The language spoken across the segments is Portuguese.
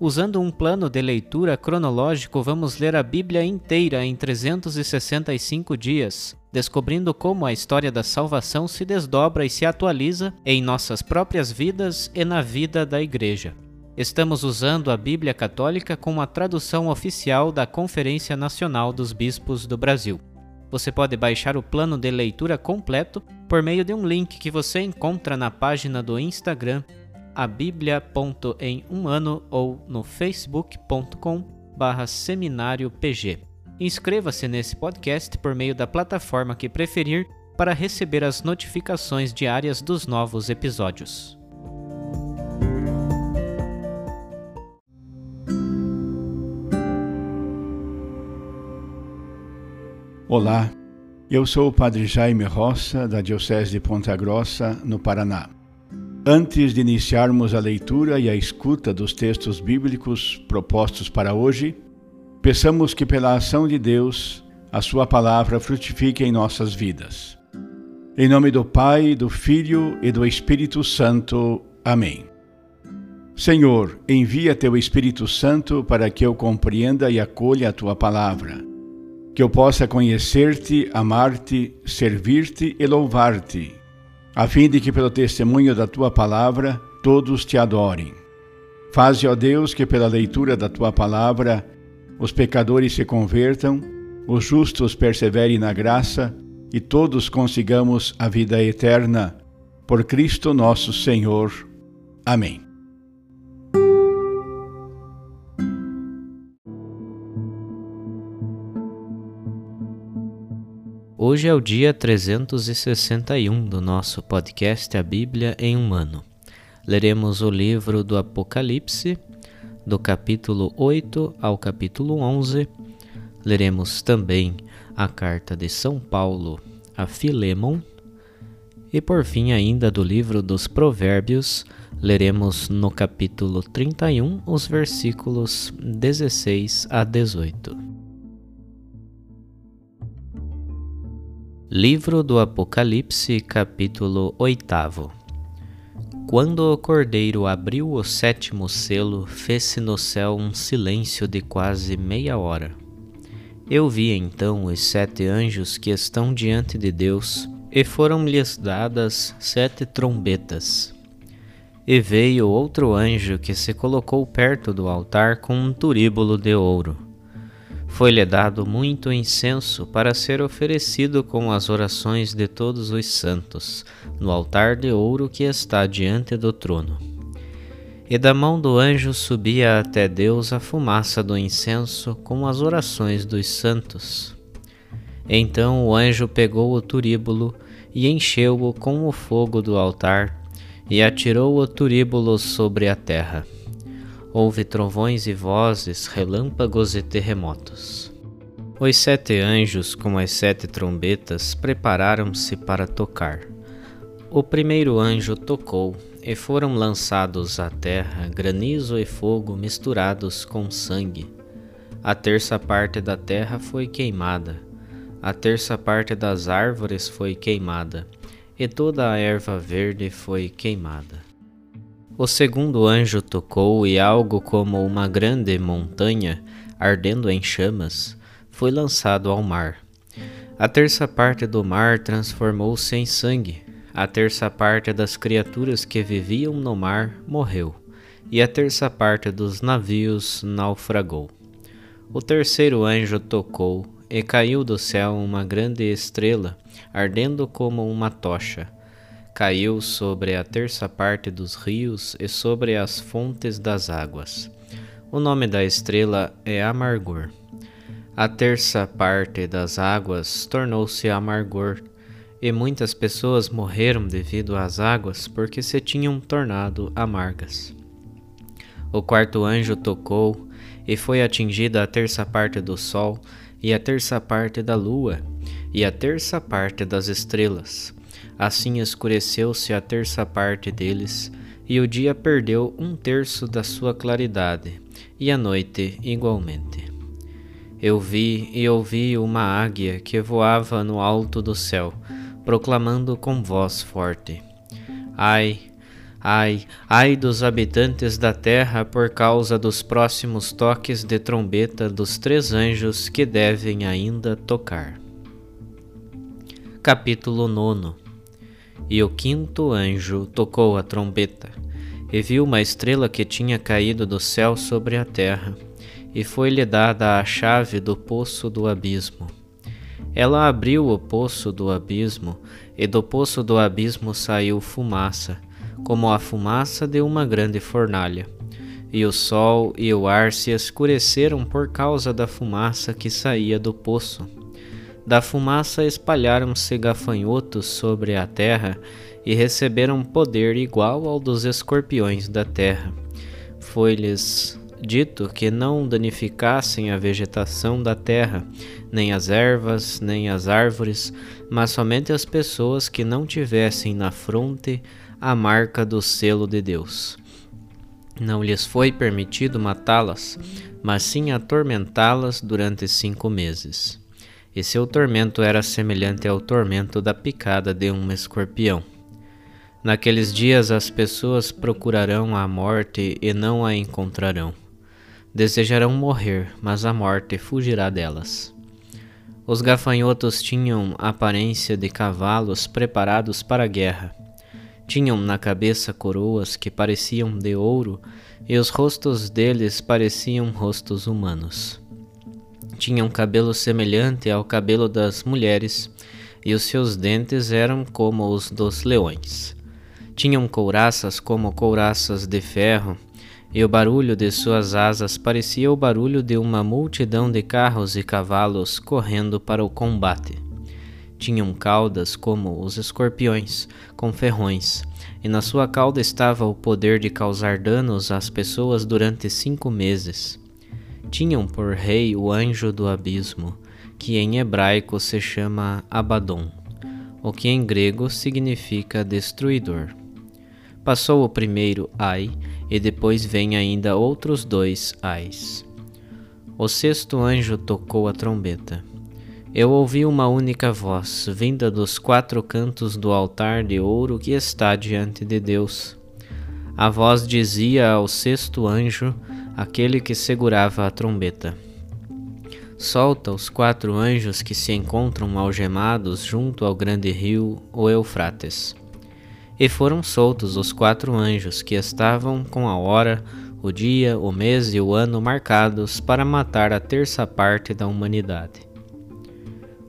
Usando um plano de leitura cronológico, vamos ler a Bíblia inteira em 365 dias, descobrindo como a história da salvação se desdobra e se atualiza em nossas próprias vidas e na vida da Igreja. Estamos usando a Bíblia Católica com a tradução oficial da Conferência Nacional dos Bispos do Brasil. Você pode baixar o plano de leitura completo por meio de um link que você encontra na página do Instagram a bíblia.em um ano ou no facebook.com barra seminário pg. Inscreva-se nesse podcast por meio da plataforma que preferir para receber as notificações diárias dos novos episódios. Olá, eu sou o Padre Jaime Roça, da Diocese de Ponta Grossa, no Paraná. Antes de iniciarmos a leitura e a escuta dos textos bíblicos propostos para hoje, peçamos que, pela ação de Deus, a Sua palavra frutifique em nossas vidas. Em nome do Pai, do Filho e do Espírito Santo. Amém. Senhor, envia Teu Espírito Santo para que eu compreenda e acolha a Tua palavra que eu possa conhecer-te, amar-te, servir-te e louvar-te, a fim de que, pelo testemunho da tua palavra, todos te adorem. Faze, ó Deus, que pela leitura da tua palavra os pecadores se convertam, os justos perseverem na graça e todos consigamos a vida eterna. Por Cristo nosso Senhor. Amém. Hoje é o dia 361 do nosso podcast A Bíblia em um Ano. Leremos o livro do Apocalipse, do capítulo 8 ao capítulo 11. Leremos também a carta de São Paulo a Filemon. E por fim, ainda do livro dos Provérbios, leremos no capítulo 31 os versículos 16 a 18. Livro do Apocalipse, capítulo 8 Quando o cordeiro abriu o sétimo selo, fez-se no céu um silêncio de quase meia hora. Eu vi então os sete anjos que estão diante de Deus, e foram-lhes dadas sete trombetas. E veio outro anjo que se colocou perto do altar com um turíbulo de ouro foi-lhe dado muito incenso para ser oferecido com as orações de todos os santos, no altar de ouro que está diante do trono. E da mão do anjo subia até Deus a fumaça do incenso com as orações dos santos. Então o anjo pegou o turíbulo e encheu-o com o fogo do altar e atirou o turíbulo sobre a terra houve trovões e vozes, relâmpagos e terremotos. Os sete anjos, com as sete trombetas, prepararam-se para tocar. O primeiro anjo tocou, e foram lançados à terra granizo e fogo misturados com sangue. A terça parte da terra foi queimada, a terça parte das árvores foi queimada, e toda a erva verde foi queimada. O segundo anjo tocou e algo como uma grande montanha, ardendo em chamas, foi lançado ao mar. A terça parte do mar transformou-se em sangue. A terça parte das criaturas que viviam no mar morreu, e a terça parte dos navios naufragou. O terceiro anjo tocou, e caiu do céu uma grande estrela, ardendo como uma tocha caiu sobre a terça parte dos rios e sobre as fontes das águas. O nome da estrela é Amargor. A terça parte das águas tornou-se amargor, e muitas pessoas morreram devido às águas porque se tinham tornado amargas. O quarto anjo tocou, e foi atingida a terça parte do sol, e a terça parte da lua, e a terça parte das estrelas. Assim escureceu-se a terça parte deles, e o dia perdeu um terço da sua claridade, e a noite igualmente. Eu vi e ouvi uma águia que voava no alto do céu, proclamando com voz forte: Ai, ai, ai dos habitantes da terra por causa dos próximos toques de trombeta dos três anjos que devem ainda tocar. Capítulo 9 E o quinto anjo tocou a trombeta, e viu uma estrela que tinha caído do céu sobre a terra, e foi-lhe dada a chave do poço do abismo. Ela abriu o poço do abismo, e do poço do abismo saiu fumaça, como a fumaça de uma grande fornalha. E o sol e o ar se escureceram por causa da fumaça que saía do poço. Da fumaça espalharam-se gafanhotos sobre a terra e receberam poder igual ao dos escorpiões da terra. Foi-lhes dito que não danificassem a vegetação da terra, nem as ervas, nem as árvores, mas somente as pessoas que não tivessem na fronte a marca do selo de Deus. Não lhes foi permitido matá-las, mas sim atormentá-las durante cinco meses e seu tormento era semelhante ao tormento da picada de um escorpião. Naqueles dias as pessoas procurarão a morte e não a encontrarão. Desejarão morrer, mas a morte fugirá delas. Os gafanhotos tinham aparência de cavalos preparados para a guerra. Tinham na cabeça coroas que pareciam de ouro e os rostos deles pareciam rostos humanos tinha um cabelo semelhante ao cabelo das mulheres, e os seus dentes eram como os dos leões. Tinham couraças como couraças de ferro, e o barulho de suas asas parecia o barulho de uma multidão de carros e cavalos correndo para o combate. Tinham caudas como os escorpiões, com ferrões, e na sua cauda estava o poder de causar danos às pessoas durante cinco meses tinham por rei o anjo do abismo, que em hebraico se chama Abaddon, o que em grego significa destruidor. Passou o primeiro ai, e depois vem ainda outros dois ais. O sexto anjo tocou a trombeta. Eu ouvi uma única voz, vinda dos quatro cantos do altar de ouro que está diante de Deus. A voz dizia ao sexto anjo: aquele que segurava a trombeta. Solta os quatro anjos que se encontram algemados junto ao grande rio, o Eufrates. E foram soltos os quatro anjos que estavam com a hora, o dia, o mês e o ano marcados para matar a terça parte da humanidade.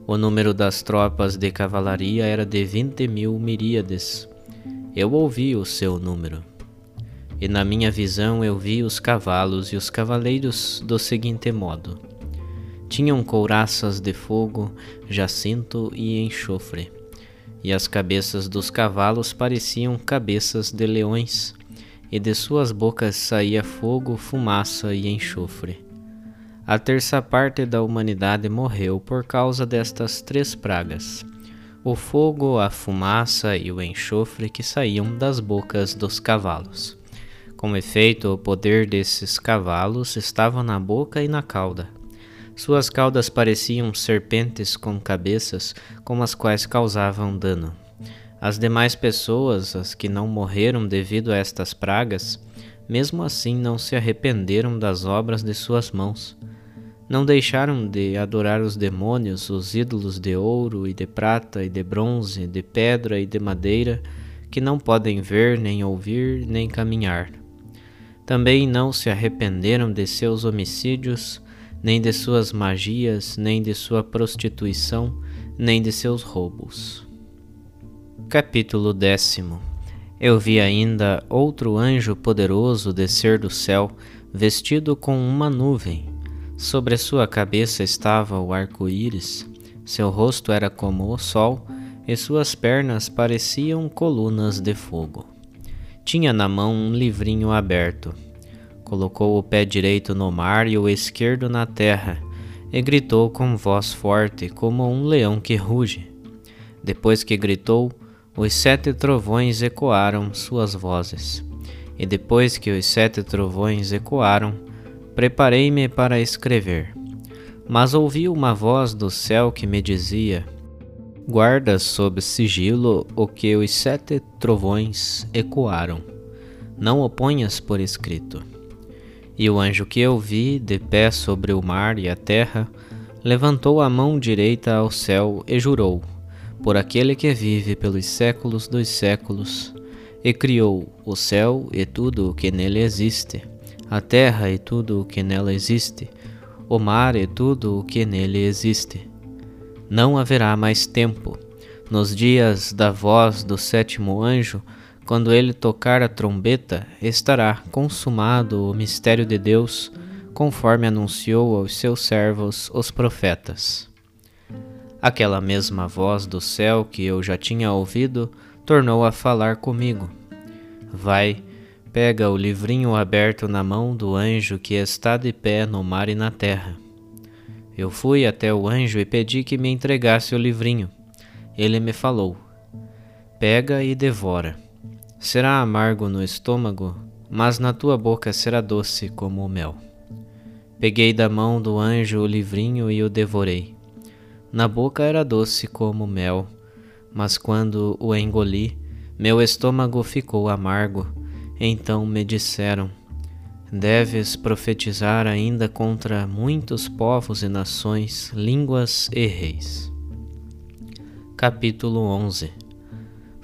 O número das tropas de cavalaria era de vinte mil miríades. Eu ouvi o seu número. E na minha visão eu vi os cavalos e os cavaleiros do seguinte modo: tinham couraças de fogo, jacinto e enxofre, e as cabeças dos cavalos pareciam cabeças de leões, e de suas bocas saía fogo, fumaça e enxofre. A terça parte da humanidade morreu por causa destas três pragas: o fogo, a fumaça e o enxofre que saíam das bocas dos cavalos. Com efeito, o poder desses cavalos estava na boca e na cauda. Suas caudas pareciam serpentes com cabeças, com as quais causavam dano. As demais pessoas, as que não morreram devido a estas pragas, mesmo assim não se arrependeram das obras de suas mãos. Não deixaram de adorar os demônios, os ídolos de ouro e de prata e de bronze, de pedra e de madeira, que não podem ver, nem ouvir, nem caminhar. Também não se arrependeram de seus homicídios, nem de suas magias, nem de sua prostituição, nem de seus roubos. Capítulo décimo Eu vi ainda outro anjo poderoso descer do céu, vestido com uma nuvem. Sobre sua cabeça estava o arco-íris, seu rosto era como o sol, e suas pernas pareciam colunas de fogo. Tinha na mão um livrinho aberto. Colocou o pé direito no mar e o esquerdo na terra, e gritou com voz forte, como um leão que ruge. Depois que gritou, os sete trovões ecoaram suas vozes. E depois que os sete trovões ecoaram, preparei-me para escrever. Mas ouvi uma voz do céu que me dizia: Guarda sob sigilo o que os sete trovões ecoaram. Não o ponhas por escrito. E o anjo que eu vi, de pé sobre o mar e a terra, levantou a mão direita ao céu e jurou, por aquele que vive pelos séculos dos séculos, e criou o céu e tudo o que nele existe, a terra e tudo o que nela existe, o mar e tudo o que nele existe. Não haverá mais tempo. Nos dias da voz do sétimo anjo, quando ele tocar a trombeta, estará consumado o mistério de Deus, conforme anunciou aos seus servos os profetas. Aquela mesma voz do céu que eu já tinha ouvido tornou a falar comigo. Vai, pega o livrinho aberto na mão do anjo que está de pé no mar e na terra. Eu fui até o anjo e pedi que me entregasse o livrinho. Ele me falou: Pega e devora. Será amargo no estômago, mas na tua boca será doce como o mel. Peguei da mão do anjo o livrinho e o devorei. Na boca era doce como mel, mas quando o engoli, meu estômago ficou amargo. Então me disseram: Deves profetizar ainda contra muitos povos e nações, línguas e reis. Capítulo 11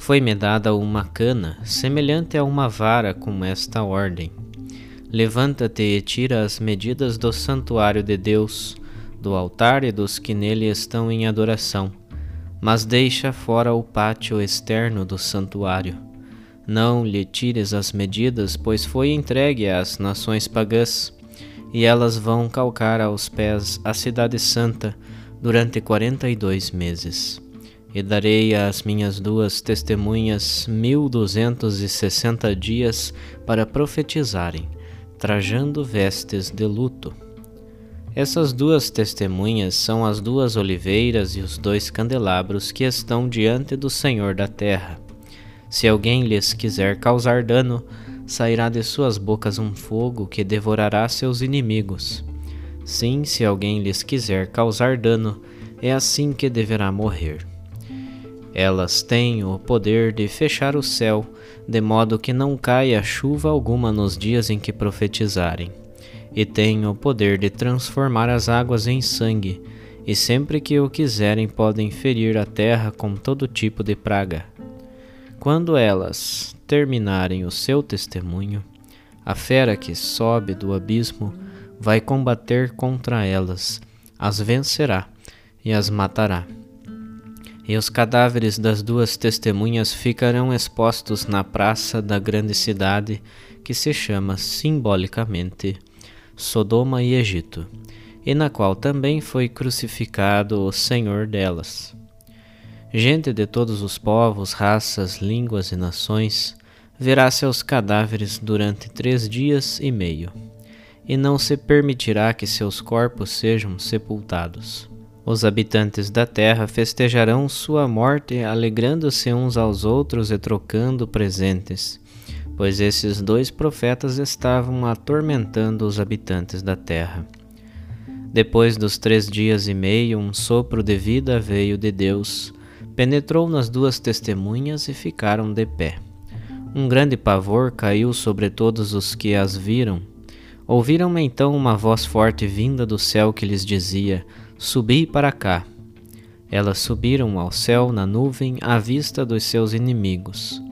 foi-me dada uma cana, semelhante a uma vara, com esta ordem: Levanta-te e tira as medidas do santuário de Deus, do altar e dos que nele estão em adoração, mas deixa fora o pátio externo do santuário. Não lhe tires as medidas, pois foi entregue às nações pagãs, e elas vão calcar aos pés a cidade santa durante quarenta e dois meses e darei às minhas duas testemunhas mil duzentos e sessenta dias para profetizarem, trajando vestes de luto. Essas duas testemunhas são as duas oliveiras e os dois candelabros que estão diante do Senhor da terra. Se alguém lhes quiser causar dano, sairá de suas bocas um fogo que devorará seus inimigos. Sim, se alguém lhes quiser causar dano, é assim que deverá morrer. Elas têm o poder de fechar o céu, de modo que não caia chuva alguma nos dias em que profetizarem, e têm o poder de transformar as águas em sangue, e sempre que o quiserem podem ferir a terra com todo tipo de praga. Quando elas terminarem o seu testemunho, a fera que sobe do abismo vai combater contra elas, as vencerá e as matará e os cadáveres das duas testemunhas ficarão expostos na praça da grande cidade que se chama simbolicamente Sodoma e Egito, e na qual também foi crucificado o Senhor delas. Gente de todos os povos, raças, línguas e nações verá seus cadáveres durante três dias e meio, e não se permitirá que seus corpos sejam sepultados. Os habitantes da terra festejarão sua morte, alegrando-se uns aos outros e trocando presentes, pois esses dois profetas estavam atormentando os habitantes da terra. Depois dos três dias e meio, um sopro de vida veio de Deus, penetrou nas duas testemunhas e ficaram de pé. Um grande pavor caiu sobre todos os que as viram. Ouviram então uma voz forte vinda do céu que lhes dizia: Subi para cá. Elas subiram ao céu na nuvem à vista dos seus inimigos.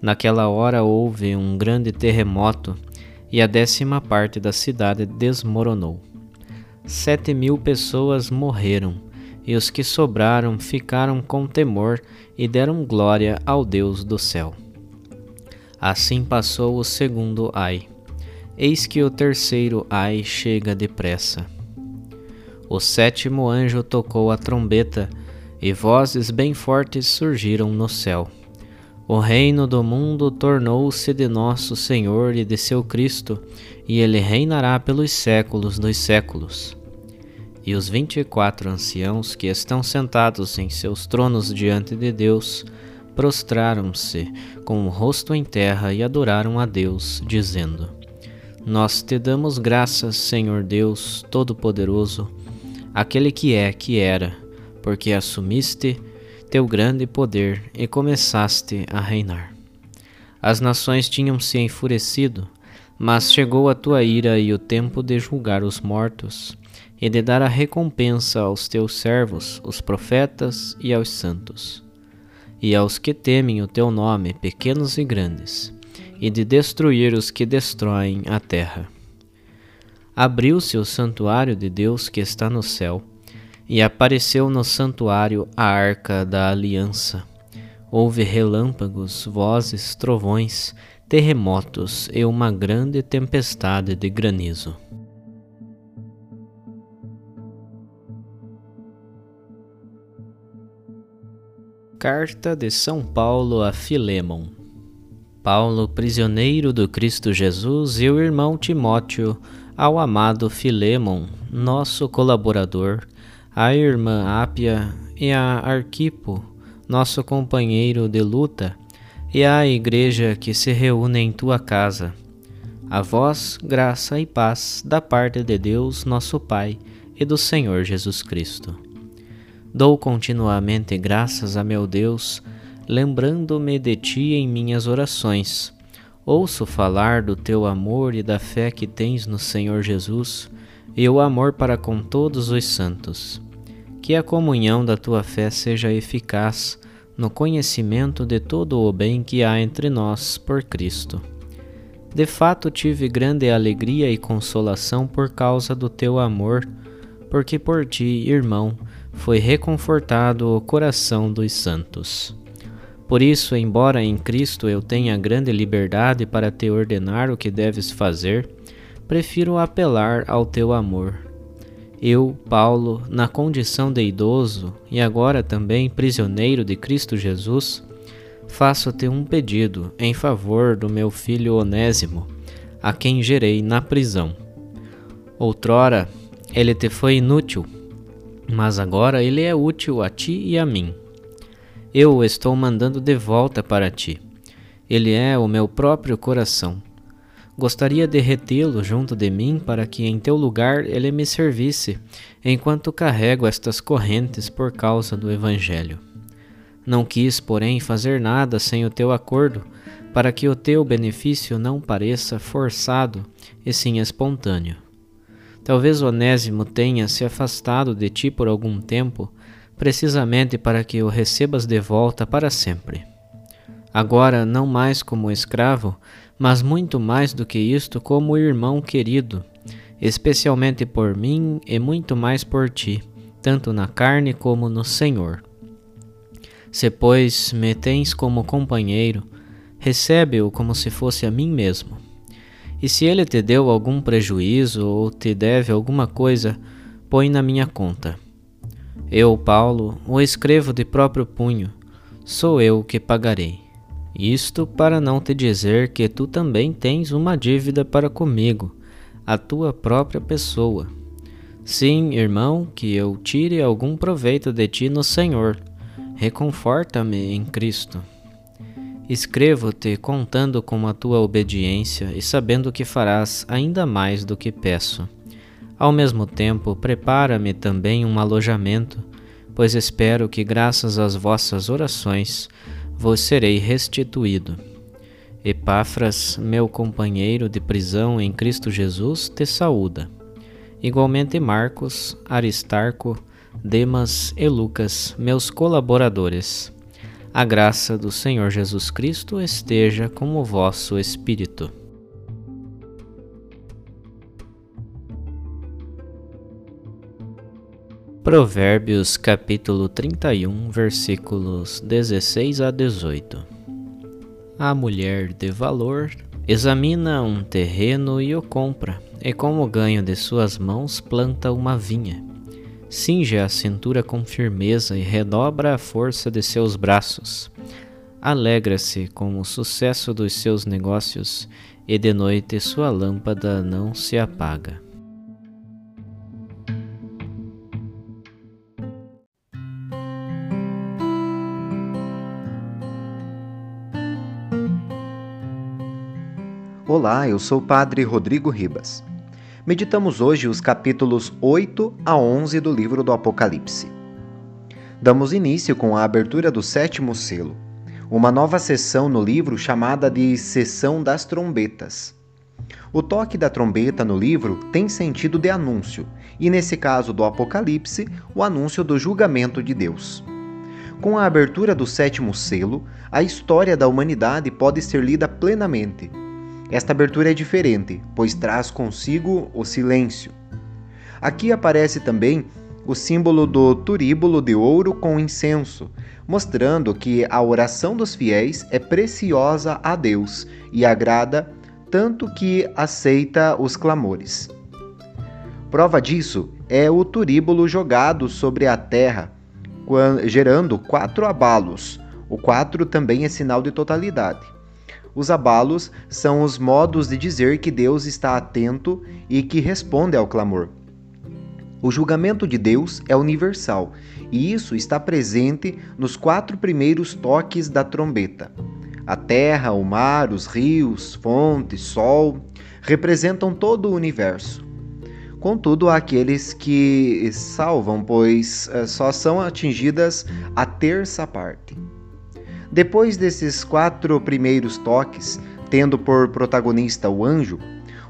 Naquela hora houve um grande terremoto e a décima parte da cidade desmoronou. Sete mil pessoas morreram e os que sobraram ficaram com temor e deram glória ao Deus do céu. Assim passou o segundo ai. Eis que o terceiro ai chega depressa o sétimo anjo tocou a trombeta, e vozes bem fortes surgiram no céu. O reino do mundo tornou-se de nosso Senhor e de seu Cristo, e ele reinará pelos séculos dos séculos. E os vinte e quatro anciãos que estão sentados em seus tronos diante de Deus prostraram-se com o rosto em terra e adoraram a Deus, dizendo: Nós te damos graças, Senhor Deus Todo-Poderoso, aquele que é, que era, porque assumiste teu grande poder e começaste a reinar. As nações tinham se enfurecido, mas chegou a tua ira e o tempo de julgar os mortos e de dar a recompensa aos teus servos, os profetas e aos santos e aos que temem o teu nome, pequenos e grandes, e de destruir os que destroem a terra. Abriu-se o santuário de Deus que está no céu, e apareceu no santuário a arca da aliança. Houve relâmpagos, vozes, trovões, terremotos e uma grande tempestade de granizo. Carta de São Paulo a Filemon Paulo, prisioneiro do Cristo Jesus, e o irmão Timóteo, ao amado Filemon, nosso colaborador, a irmã Ápia e a Arquipo, nosso companheiro de luta, e à igreja que se reúne em tua casa. A vós, graça e paz da parte de Deus, nosso Pai, e do Senhor Jesus Cristo. Dou continuamente graças a meu Deus, lembrando-me de ti em minhas orações. Ouço falar do teu amor e da fé que tens no Senhor Jesus e o amor para com todos os santos. Que a comunhão da tua fé seja eficaz no conhecimento de todo o bem que há entre nós por Cristo. De fato, tive grande alegria e consolação por causa do teu amor, porque por ti, irmão, foi reconfortado o coração dos santos. Por isso, embora em Cristo eu tenha grande liberdade para te ordenar o que deves fazer, prefiro apelar ao teu amor. Eu, Paulo, na condição de idoso e agora também prisioneiro de Cristo Jesus, faço-te um pedido em favor do meu filho Onésimo, a quem gerei na prisão. Outrora, ele te foi inútil mas agora ele é útil a ti e a mim. Eu o estou mandando de volta para ti. Ele é o meu próprio coração. Gostaria de retê-lo junto de mim para que em teu lugar ele me servisse, enquanto carrego estas correntes por causa do Evangelho. Não quis, porém, fazer nada sem o teu acordo, para que o teu benefício não pareça forçado e sim espontâneo. Talvez Onésimo tenha se afastado de ti por algum tempo, precisamente para que o recebas de volta para sempre. Agora, não mais como escravo, mas muito mais do que isto, como irmão querido, especialmente por mim e muito mais por ti, tanto na carne como no Senhor. Se, pois, me tens como companheiro, recebe-o como se fosse a mim mesmo e se ele te deu algum prejuízo ou te deve alguma coisa, põe na minha conta. Eu, Paulo, o escrevo de próprio punho, sou eu que pagarei. Isto para não te dizer que tu também tens uma dívida para comigo, a tua própria pessoa. Sim, irmão, que eu tire algum proveito de ti no Senhor. Reconforta-me em Cristo. Escrevo-te contando com a tua obediência e sabendo que farás ainda mais do que peço. Ao mesmo tempo, prepara-me também um alojamento, pois espero que, graças às vossas orações, vos serei restituído. Epáfras, meu companheiro de prisão em Cristo Jesus, te saúda. Igualmente Marcos, Aristarco, Demas e Lucas, meus colaboradores. A graça do Senhor Jesus Cristo esteja com o vosso espírito. Provérbios capítulo 31, versículos 16 a 18. A mulher de valor examina um terreno e o compra, e com o ganho de suas mãos planta uma vinha Cinge a cintura com firmeza e redobra a força de seus braços. Alegra-se com o sucesso dos seus negócios e de noite sua lâmpada não se apaga. Olá, eu sou o Padre Rodrigo Ribas. Meditamos hoje os capítulos 8 a 11 do livro do Apocalipse. Damos início com a abertura do sétimo selo, uma nova sessão no livro chamada de Sessão das Trombetas. O toque da trombeta no livro tem sentido de anúncio, e nesse caso do Apocalipse, o anúncio do julgamento de Deus. Com a abertura do sétimo selo, a história da humanidade pode ser lida plenamente esta abertura é diferente, pois traz consigo o silêncio. Aqui aparece também o símbolo do turíbulo de ouro com incenso, mostrando que a oração dos fiéis é preciosa a Deus e agrada tanto que aceita os clamores. Prova disso é o turíbulo jogado sobre a terra, gerando quatro abalos. O quatro também é sinal de totalidade. Os abalos são os modos de dizer que Deus está atento e que responde ao clamor. O julgamento de Deus é universal e isso está presente nos quatro primeiros toques da trombeta. A terra, o mar, os rios, fontes, sol representam todo o universo. Contudo, há aqueles que salvam, pois eh, só são atingidas a terça parte. Depois desses quatro primeiros toques, tendo por protagonista o anjo,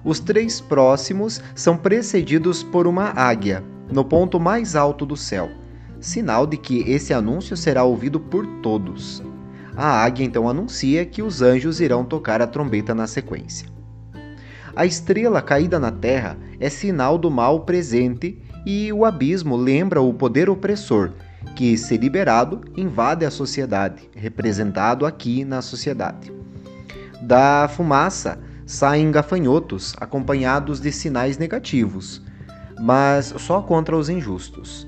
os três próximos são precedidos por uma águia, no ponto mais alto do céu, sinal de que esse anúncio será ouvido por todos. A águia então anuncia que os anjos irão tocar a trombeta na sequência. A estrela caída na terra é sinal do mal presente e o abismo lembra o poder opressor que, se liberado, invade a sociedade, representado aqui na sociedade. Da fumaça saem gafanhotos, acompanhados de sinais negativos, mas só contra os injustos.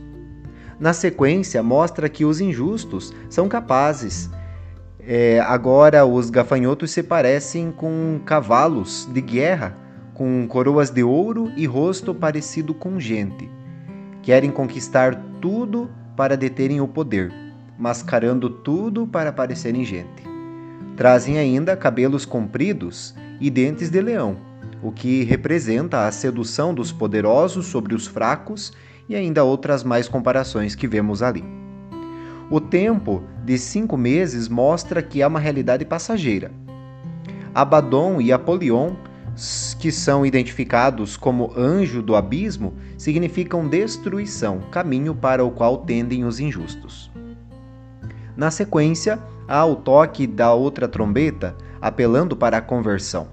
Na sequência, mostra que os injustos são capazes. É, agora, os gafanhotos se parecem com cavalos de guerra, com coroas de ouro e rosto parecido com gente. Querem conquistar tudo para deterem o poder, mascarando tudo para parecerem gente. Trazem ainda cabelos compridos e dentes de leão, o que representa a sedução dos poderosos sobre os fracos e ainda outras mais comparações que vemos ali. O tempo de cinco meses mostra que é uma realidade passageira. Abaddon e Apolion que são identificados como anjo do abismo, significam destruição, caminho para o qual tendem os injustos. Na sequência, há o toque da outra trombeta, apelando para a conversão,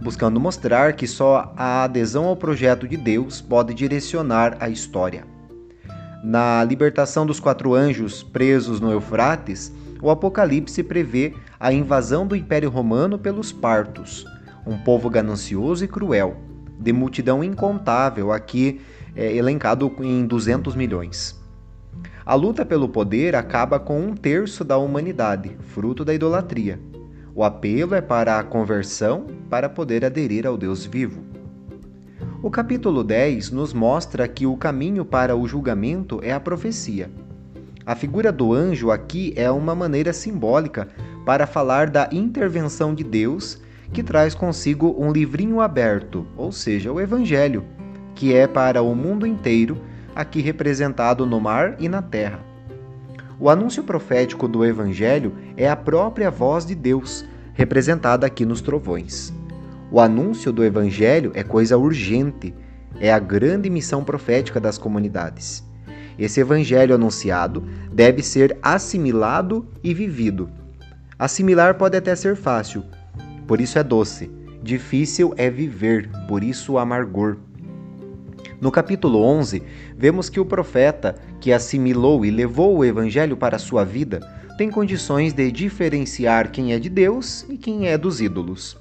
buscando mostrar que só a adesão ao projeto de Deus pode direcionar a história. Na libertação dos quatro anjos presos no Eufrates, o Apocalipse prevê a invasão do Império Romano pelos partos, um povo ganancioso e cruel, de multidão incontável, aqui é, elencado em 200 milhões. A luta pelo poder acaba com um terço da humanidade, fruto da idolatria. O apelo é para a conversão para poder aderir ao Deus vivo. O capítulo 10 nos mostra que o caminho para o julgamento é a profecia. A figura do anjo aqui é uma maneira simbólica para falar da intervenção de Deus que traz consigo um livrinho aberto, ou seja, o Evangelho, que é para o mundo inteiro, aqui representado no mar e na terra. O anúncio profético do Evangelho é a própria voz de Deus, representada aqui nos trovões. O anúncio do Evangelho é coisa urgente, é a grande missão profética das comunidades. Esse Evangelho anunciado deve ser assimilado e vivido. Assimilar pode até ser fácil, por isso é doce. Difícil é viver, por isso o amargor. No capítulo 11, vemos que o profeta, que assimilou e levou o evangelho para a sua vida, tem condições de diferenciar quem é de Deus e quem é dos ídolos.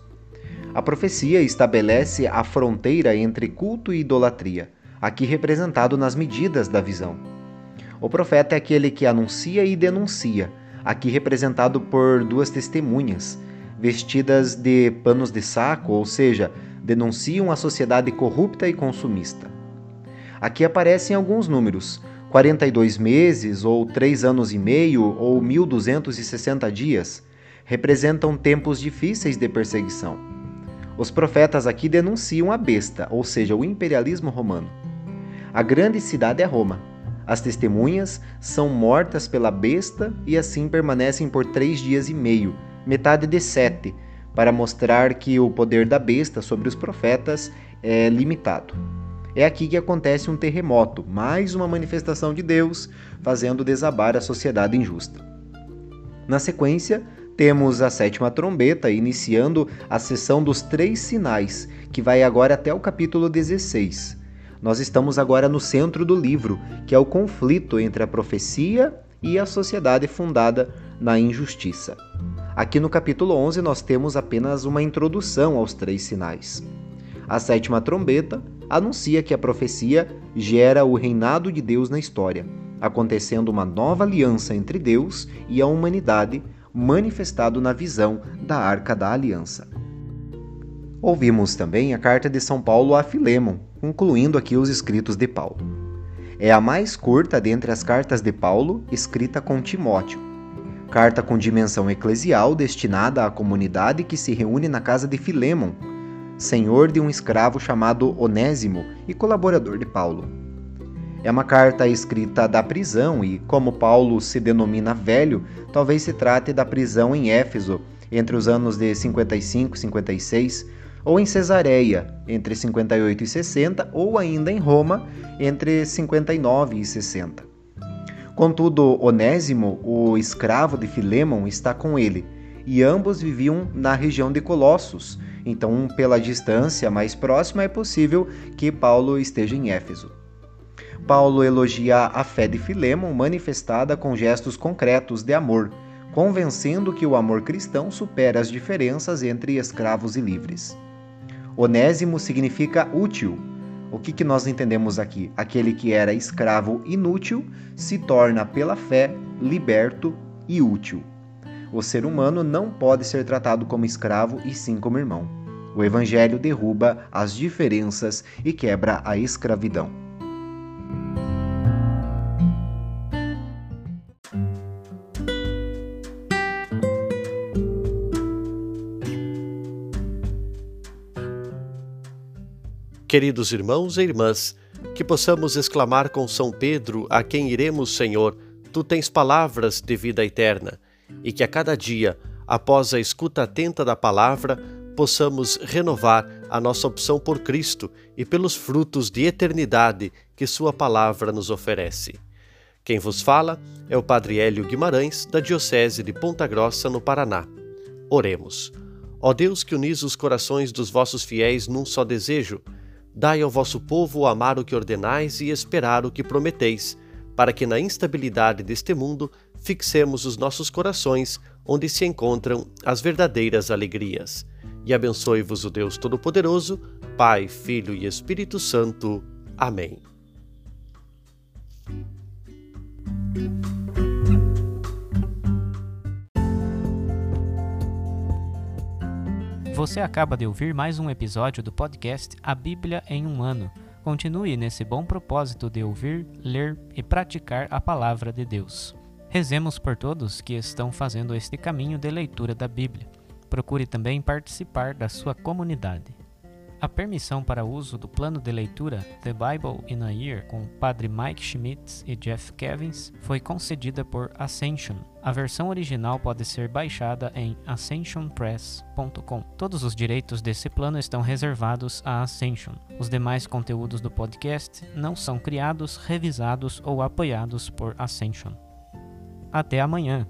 A profecia estabelece a fronteira entre culto e idolatria, aqui representado nas medidas da visão. O profeta é aquele que anuncia e denuncia, aqui representado por duas testemunhas, vestidas de panos de saco, ou seja, denunciam a sociedade corrupta e consumista. Aqui aparecem alguns números: 42 meses, ou 3 anos e meio, ou 1260 dias, representam tempos difíceis de perseguição. Os profetas aqui denunciam a besta, ou seja, o imperialismo romano. A grande cidade é Roma. As testemunhas são mortas pela besta e assim permanecem por três dias e meio, metade de sete, para mostrar que o poder da besta sobre os profetas é limitado. É aqui que acontece um terremoto, mais uma manifestação de Deus, fazendo desabar a sociedade injusta. Na sequência, temos a sétima trombeta iniciando a sessão dos três sinais, que vai agora até o capítulo 16. Nós estamos agora no centro do livro, que é o conflito entre a profecia e a sociedade fundada na injustiça. Aqui no capítulo 11 nós temos apenas uma introdução aos três sinais. A sétima trombeta anuncia que a profecia gera o reinado de Deus na história, acontecendo uma nova aliança entre Deus e a humanidade manifestado na visão da Arca da Aliança. Ouvimos também a carta de São Paulo a Filemon, concluindo aqui os escritos de Paulo. É a mais curta dentre as cartas de Paulo escrita com Timóteo. Carta com dimensão eclesial destinada à comunidade que se reúne na casa de Filemon, senhor de um escravo chamado Onésimo e colaborador de Paulo. É uma carta escrita da prisão e, como Paulo se denomina velho, talvez se trate da prisão em Éfeso entre os anos de 55 e 56, ou em Cesareia entre 58 e 60, ou ainda em Roma entre 59 e 60. Contudo, Onésimo, o escravo de Filemon, está com ele, e ambos viviam na região de Colossos, então, pela distância mais próxima, é possível que Paulo esteja em Éfeso. Paulo elogia a fé de Filemon manifestada com gestos concretos de amor, convencendo que o amor cristão supera as diferenças entre escravos e livres. Onésimo significa útil. O que, que nós entendemos aqui? Aquele que era escravo inútil se torna, pela fé, liberto e útil. O ser humano não pode ser tratado como escravo e sim como irmão. O Evangelho derruba as diferenças e quebra a escravidão. Queridos irmãos e irmãs, que possamos exclamar com São Pedro, a quem iremos, Senhor, tu tens palavras de vida eterna, e que a cada dia, após a escuta atenta da palavra, possamos renovar a nossa opção por Cristo e pelos frutos de eternidade que Sua palavra nos oferece. Quem vos fala é o Padre Hélio Guimarães, da Diocese de Ponta Grossa, no Paraná. Oremos. Ó Deus que unis os corações dos vossos fiéis num só desejo, Dai ao vosso povo amar o que ordenais e esperar o que prometeis, para que na instabilidade deste mundo fixemos os nossos corações onde se encontram as verdadeiras alegrias. E abençoe-vos o Deus Todo-Poderoso, Pai, Filho e Espírito Santo. Amém. Você acaba de ouvir mais um episódio do podcast A Bíblia em um Ano. Continue nesse bom propósito de ouvir, ler e praticar a palavra de Deus. Rezemos por todos que estão fazendo este caminho de leitura da Bíblia. Procure também participar da sua comunidade. A permissão para uso do plano de leitura The Bible in a Year com Padre Mike Schmitz e Jeff Kevins foi concedida por Ascension. A versão original pode ser baixada em ascensionpress.com. Todos os direitos desse plano estão reservados à Ascension. Os demais conteúdos do podcast não são criados, revisados ou apoiados por Ascension. Até amanhã!